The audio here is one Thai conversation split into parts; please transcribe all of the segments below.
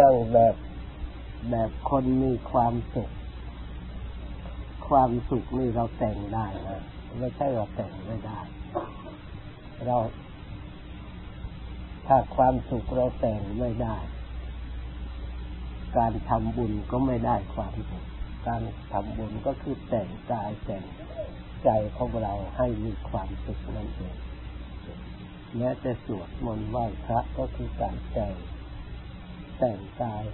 นั่งแบบแบบคนมีความสุข ความสุขนี่เราแต่งได้นะไม่ใช่เราแต่งไม่ได้ เรา ถ้าความสุขเราแต่งไม่ได้ การทำบุญก็ไม่ได้ความสุขการทำบุญก็คือแต่งกายแต่งใจของเราให้มีความสุขนั่นเองแม้แต่สวดมนต์ไหว้พระก็คือการแต่ง แต่งกาย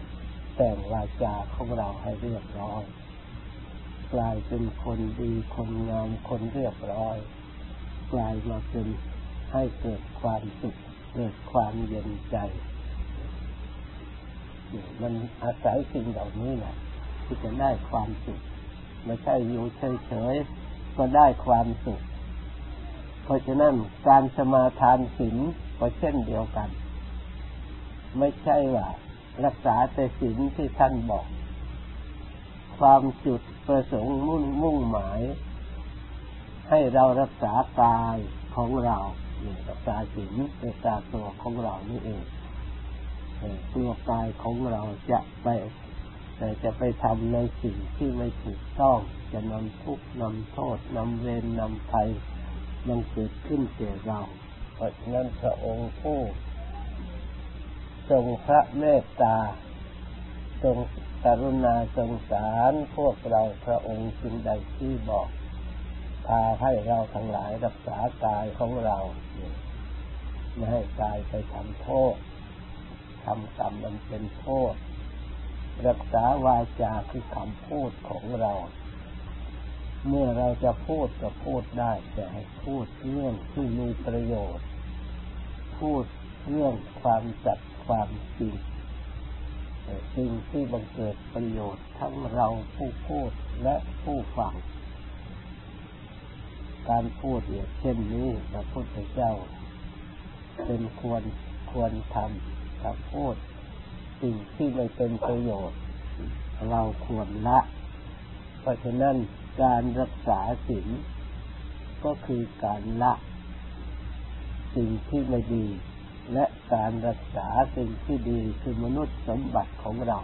แต่งวาจาของเราให้เรียบร้อย กลายเป็นคนดีคนงามคนเรียบร้อย กลายมาเป็นให้เกิดความสุขเกิดความเย็นใจมันอาศัยสิ่งเหล่านี้แหละที่จะได้ความสุขไม่ใช่อยู่เฉยๆก็ได้ความสุข เพราะฉะนั้นการสมาทานศีลก็เช่นเดียวกัน ไม่ใช่ว่า รักษาแต่ศีลที่ท่านบอก ความจุดประสงค์มุ่งมุ่งหมาย ให้เรารักษากายของเราเนี่ยรักษาศีลรักษาตัวของเรานี่เองตัวกายของเราจะไปแต่จะไปทำในสิ่งที่ไม่ถูกต้อง จะนำทุกข์นำโทษนำเวรนำภัยมันเกิดขึ้นแก่เราเพราะฉะนั้นพระองค์ผู้ ทรงพระเมตตา ทรงกรุณาสงสารพวกเราพระองค์จึงได้ที่บอกพาให้เราทั้งหลายรักษากายของเราไม่ให้กายไปทำโทษทำกรรมมันเป็นโทษ รักษาวาจาคือคำพูดของเรา เมื่อเราจะพูดก็พูดได้แต่ให้พูดเรื่องที่มีประโยชน์ พูดเรื่องความจัด ความจริงสิ่งที่บังเกิดประโยชน์ทั้งเราผู้พูดและผู้ฟัง การพูดเนี่ยเช่นนี้พระพุทธเจ้า เป็นควรควรทำถ้าพูด สิ่งที่ไม่เป็นประโยชน์ เราควรละ เพราะฉะนั้นการรักษาศีลก็คือการละ สิ่งที่ไม่ดี และการรักษาสิ่งที่ดีคือมนุษย์สมบัติของเรา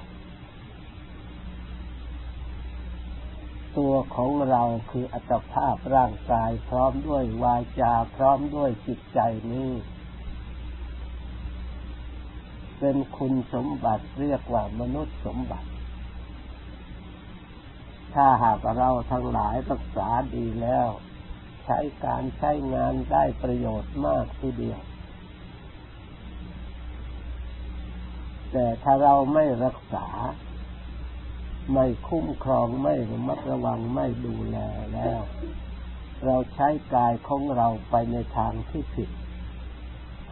ตัวของเราคืออัตภาพร่างกายพร้อมด้วยวาจาพร้อมด้วยจิตใจนี้เป็นคุณสมบัติเรียกว่ามนุษย์สมบัติ ถ้าหากเราทั้งหลายรักษาดีแล้ว ใช้การใช้งานได้ประโยชน์มากทีเดียว แต่ถ้าเราไม่รักษา ไม่คุ้มครองไม่ระมัดระวังไม่ดูแลแล้ว เราใช้กายของเราไปในทางที่ผิด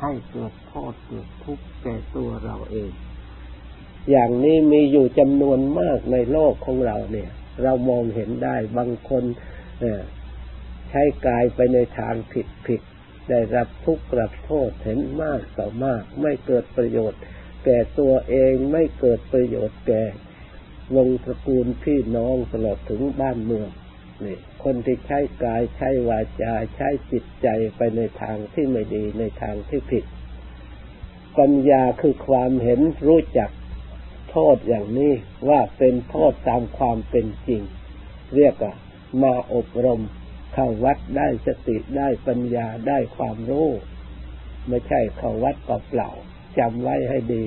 ให้เกิดโทษเกิดทุกข์แก่ตัวเราเอง อย่างนี้มีอยู่จำนวนมากในโลกของเราเนี่ย เรามองเห็นได้บางคนใช้กายไปในทางผิดผิดได้รับทุกข์รับโทษเห็นมากต่อมาก ไม่เกิดประโยชน์ แก่ตัวเองไม่เกิดประโยชน์แก่วงตระกูลพี่น้องตลอดถึงบ้านเมืองนี่คนที่ใช้กายใช้วาจาใช้จิตใจไปในทางที่ไม่ดีในทางที่ผิด ปัญญาคือความเห็นรู้จักโทษอย่างนี้ว่าเป็นโทษตามความเป็นจริง เรียกว่ามาอบรมเข้าวัดได้สติได้ปัญญาได้ความรู้ ไม่ใช่เข้าวัดเปล่า จำไว้ให้ดี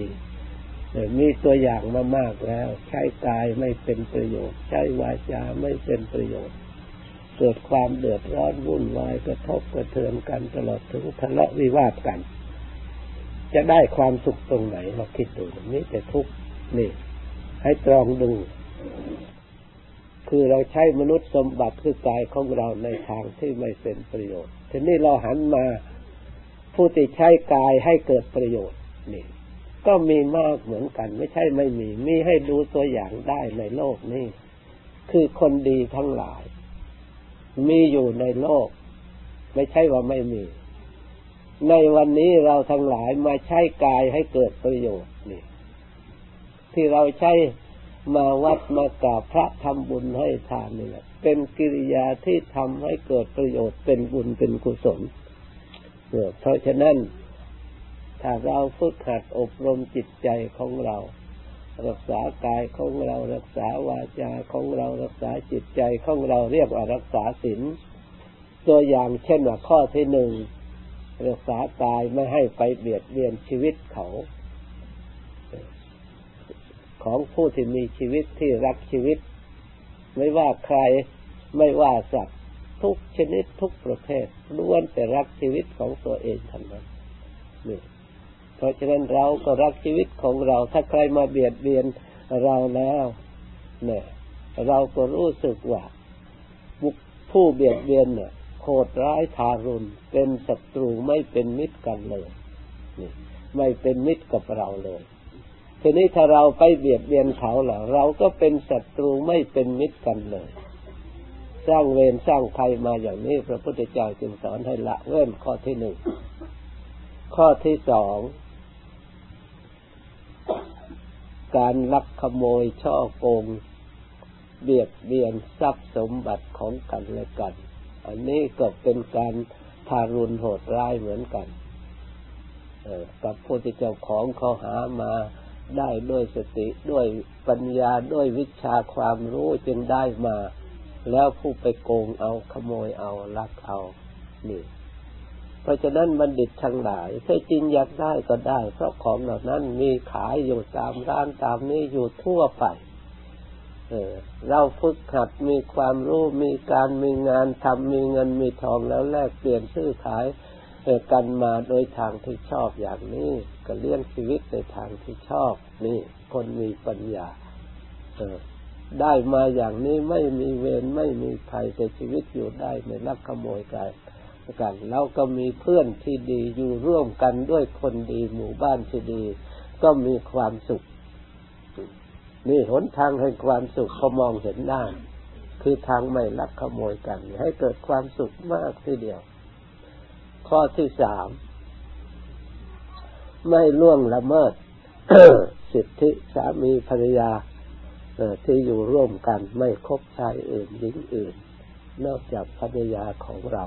มีตัวอย่างมามากแล้ว ใช้กายไม่เป็นประโยชน์ ใช้วาจาไม่เป็นประโยชน์ เกิดความเดือดร้อนวุ่นวายกระทบกระเทือนกันตลอดถึงทะเลาะวิวาทกัน จะได้ความสุขตรงไหนเราคิดดูนี้แต่ทุกนี่ ให้ตรองดู คือเราใช้มนุษย์สมบัติคือกายของเราในทางที่ไม่เป็นประโยชน์ทีนี้เราหันมาผู้ที่ใช้กายให้เกิดประโยชน์ นี่ก็มีมากเหมือนกัน ไม่ใช่ไม่มี มีให้ดูตัวอย่างได้ในโลกนี้คือคนดีทั้งหลาย มีอยู่ในโลก ไม่ใช่ว่าไม่มี ในวันนี้เราทั้งหลายมาใช้กายให้เกิดประโยชน์นี่ ที่เราใช้มาวัดมากราบพระทำบุญให้ทานนี่แหละเป็นกิริยาที่ทำให้เกิดประโยชน์เป็นบุญเป็นกุศลเพราะฉะนั้น ถ้าเราฝึกหัดอบรมจิตใจของเรา รักษากายของเรารักษาวาจาของเรารักษาจิตใจของเราเรียกว่ารักษาศีลตัวอย่างเช่นว่าข้อที่หนึ่งรักษากายไม่ให้ไปเบียดเบียนชีวิตเขา ของผู้ที่มีชีวิตที่รักชีวิต ไม่ว่าใครไม่ว่าสัตว์ทุกชนิดทุกประเภทล้วนแต่รักชีวิตของตัวเองทั้งนั้นนี่ เพราะฉะนั้นเราก็รักชีวิตของเรา ถ้าใครมาเบียดเบียนเราแล้วเนี่ยเราก็รู้สึกว่าผู้เบียดเบียนเนี่ยโหดร้ายทารุณเป็นศัตรูไม่เป็นมิตรกันเลยนี่ไม่เป็นมิตรกับเราเลยทีนี้ถ้าเราไปเบียดเบียนเขาล่ะเราก็เป็นศัตรูไม่เป็นมิตรกันเลย สร้างเวรสร้างภัยมาอย่างนี้พระพุทธเจ้าจึงสอนให้ละเว้นข้อที่หนึ่งข้อที่สอง การลักขโมยช่อโกง เบียดเบียนทรัพย์สมบัติของกันและกัน อันนี้ก็เป็นการทารุณโหดร้ายเหมือนกันกับผู้ที่เจ้าของเขาหามาได้ด้วยสติด้วยปัญญาด้วยวิชาความรู้จึงได้มา แล้วผู้ไปโกงเอาขโมยเอาลักเอานี่ เพราะฉะนั้นบัณฑิตทั้งหลายถ้าจริงอยากได้ก็ได้ เพราะของเหล่านั้นมีขายอยู่ตามร้านตามนี้อยู่ทั่วไปเราฝึกหัดมีความรู้มีการมีงานทำมีเงินมีทองแล้วแลกเปลี่ยนซื้อขายกันมาโดยทางที่ชอบอย่างนี้ก็เลี้ยงชีวิตในทางที่ชอบ นี่ คนมีปัญญาได้มาอย่างนี้ไม่มีเวรไม่มีภัยแต่ชีวิตอยู่ได้ไม่ลักขโมยกัน กันเราก็มีเพื่อนที่ดีอยู่ร่วมกันด้วยคนดีหมู่บ้านที่ดี ก็มีความสุข นี่หนทางแห่งความสุขเขามองเห็นได้คือทางไม่ลักขโมยกัน ให้เกิดความสุขมากทีเดียว ข้อที่สามไม่ล่วงละเมิดสิทธิสามีภรรยาที่อยู่ร่วมกันไม่คบชายอื่นหญิงอื่น นอกจากภรรยาของเรา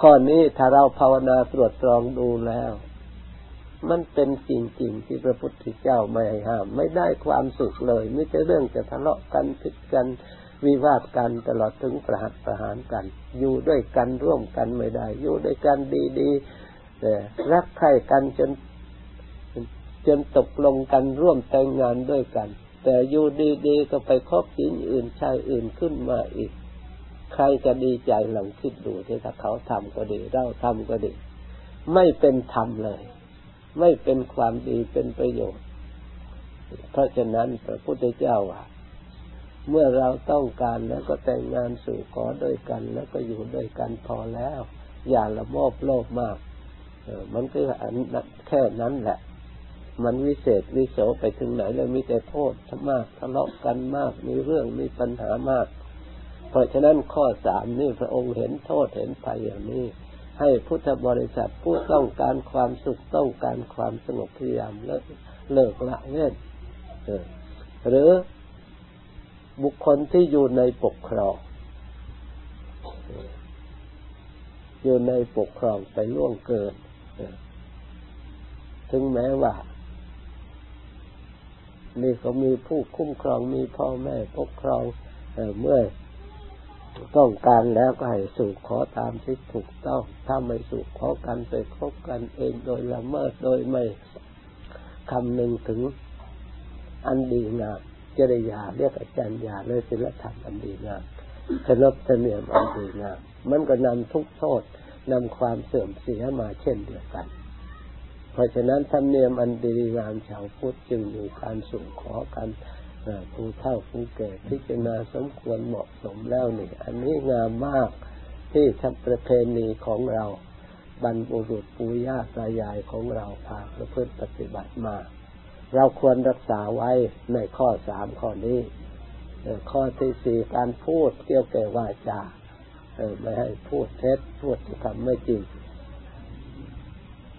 ข้อนี้ถ้าเราภาวนาตรวจตรองดูแล้ว มันเป็นจริงๆที่พระพุทธเจ้าไม่ห้ห้าม ไม่ได้ความสุขเลยไม่ใช่เรื่องจะทะเลาะกันผิดกันวิวาทกันตลอดถึงประหัตประหารกัน อยู่ด้วยกันร่วมกันไม่ได้ อยู่ด้วยกันดีๆแต่รักใคร่กันจนจนตกลงกันร่วมแต่งงานด้วยกัน แต่อยู่ดีๆก็ไปคบหญิงอื่นชายอื่นขึ้นมาอีก ใครจะดีใจลองคิดดูที่ถ้าเขาทำก็ดี เราทำก็ดี ไม่เป็นธรรมเลย ไม่เป็นความดีเป็นประโยชน์ เพราะฉะนั้นพระพุทธเจ้าว่าเมื่อเราต้องการแล้วก็แต่งงานสู่ขอด้วยกัน แล้วก็อยู่ด้วยกันพอแล้ว อย่าละโมบโลภมากเออมันก็แค่นั้นแหละ มันวิเศษวิโสไปถึงไหนแล้วมีแต่โทษมากทะเลาะกันมาก มีเรื่องมีปัญหามาก เพราะฉะนั้นข้อสามนี่พระองค์เห็นโทษเห็นภัยอย่างนี้ ให้พุทธบริษัทผู้ต้องการความสุขต้องการความสงบพยายามเลิกเลิกละเว้นหรือบุคคลที่อยู่ในปกครองอยู่ในปกครองไปล่วงเกินถึงแม้ว่านี่เขามีผู้คุ้มครองมีพ่อแม่ปกครองเมื่อ ต้องการแล้วก็ให้สู่ขอตามที่ถูกต้อง ถ้าไม่สู่ขอกันไปคบกันเองโดยละเมิดโดยไม่คำนึงถึงอันดีงามจริยาเรียกอาจารย์ยาเลยศิลธรรมอันดีงามขนบธรรมเนียมอันดีงามมันก็นำทุกโทษนำความเสื่อมเสียมาเช่นเดียวกัน เพราะฉะนั้นธรรมเนียมอันดีงามชาวพุทธจึงมีการสู่ขอกัน ผู้เฒ่าผู้แก่พิจารณาสมควรเหมาะสมแล้วนี่ อันนี้งามมากที่ทำประเพณีของเราบรรพุรุษปู่ย่าตายายของเราพาประพฤติปฏิบัติมา เราควรรักษาไว้ในข้อสามข้อนี้ข้อที่สี่การพูดเกี่ยวแก่วาจาไม่ให้พูดเท็จพูดคำไม่จริง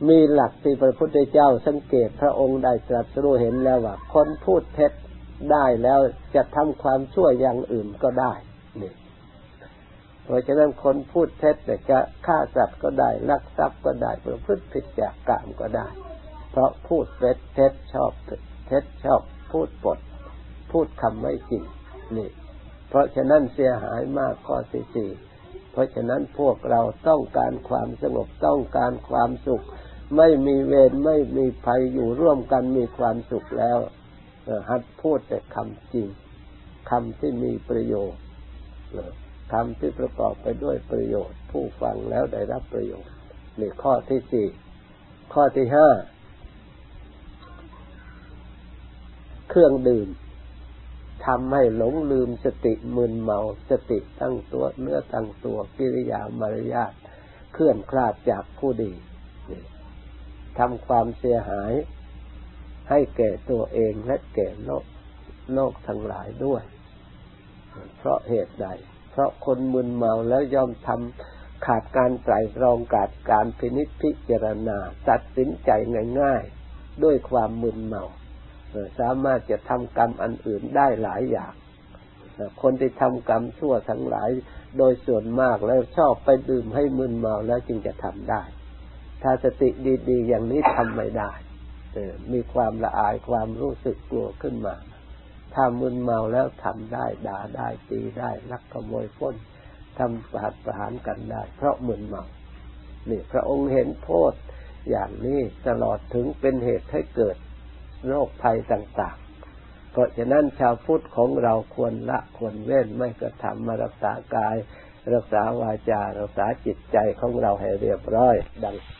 มีหลักที่พระพุทธเจ้าสังเกตพระองค์ได้ตรัสรู้เห็นแล้วว่าคนพูดเท็จ ได้แล้วจะทำความชั่วอย่างอื่นก็ได้นี่เพราะฉะนั้นคนพูดเท็จแต่จะฆ่าสัตว์ก็ได้ลักทรัพย์ก็ได้ประพฤติผิดจากกามก็ได้ เพราะพูดเท็จเท็จชอบเท็จชอบพูดปด พูดคำไม่จริงนี่เพราะฉะนั้นเสียหายมากข้อที่สี่เพราะฉะนั้นพวกเราต้องการความสงบต้องการความสุข ไม่มีเวรไม่มีภัยอยู่ร่วมกันมีความสุขแล้ว หัดพูดแต่คำจริงคำที่มีประโยชน์คำที่ประกอบไปด้วยประโยชน์ ผู้ฟังแล้วได้รับประโยชน์นี่ข้อที่สี่ข้อที่ห้าเครื่องดื่มทำให้หลงลืมสติมึนเมาสติตั้งตัวเนื้อตั้งตัวกิริยามารยาทเคลื่อนคลาดจากผู้ดีทำความเสียหาย ให้แก่ตัวเองและแก่โลกโลกทั้งหลายด้วย เพราะเหตุใด เพราะคนมึนเมาแล้วย่อมทำขาดการไตรตรองขาดการพินิจพิจารณา ตัดสินใจง่ายๆ ด้วยความมึนเมาสามารถจะทำกรรมอันอื่นได้หลายอย่าง คนที่ทำกรรมชั่วทั้งหลาย โดยส่วนมากแล้วชอบไปดื่มให้มึนเมาแล้วจึงจะทำได้ ถ้าสติดี ๆ อย่างนี้ทำไม่ได้ มีความละอายความรู้สึกกลัวขึ้นมา ถ้ามึนเมาแล้วทำได้ด่าได้ตีได้ลักขโมยพ้นทำประหัตประหารกันได้ เพราะมึนเมานี่พระองค์เห็นโทษอย่างนี้ตลอดถึงเป็นเหตุให้เกิดโรคภัยต่างๆ เพราะฉะนั้นชาวพุทธของเราควรละควรเว้นไม่กระทำมารักษากาย รักษาวาจา รักษาจิตใจของเราให้เรียบร้อย ดัง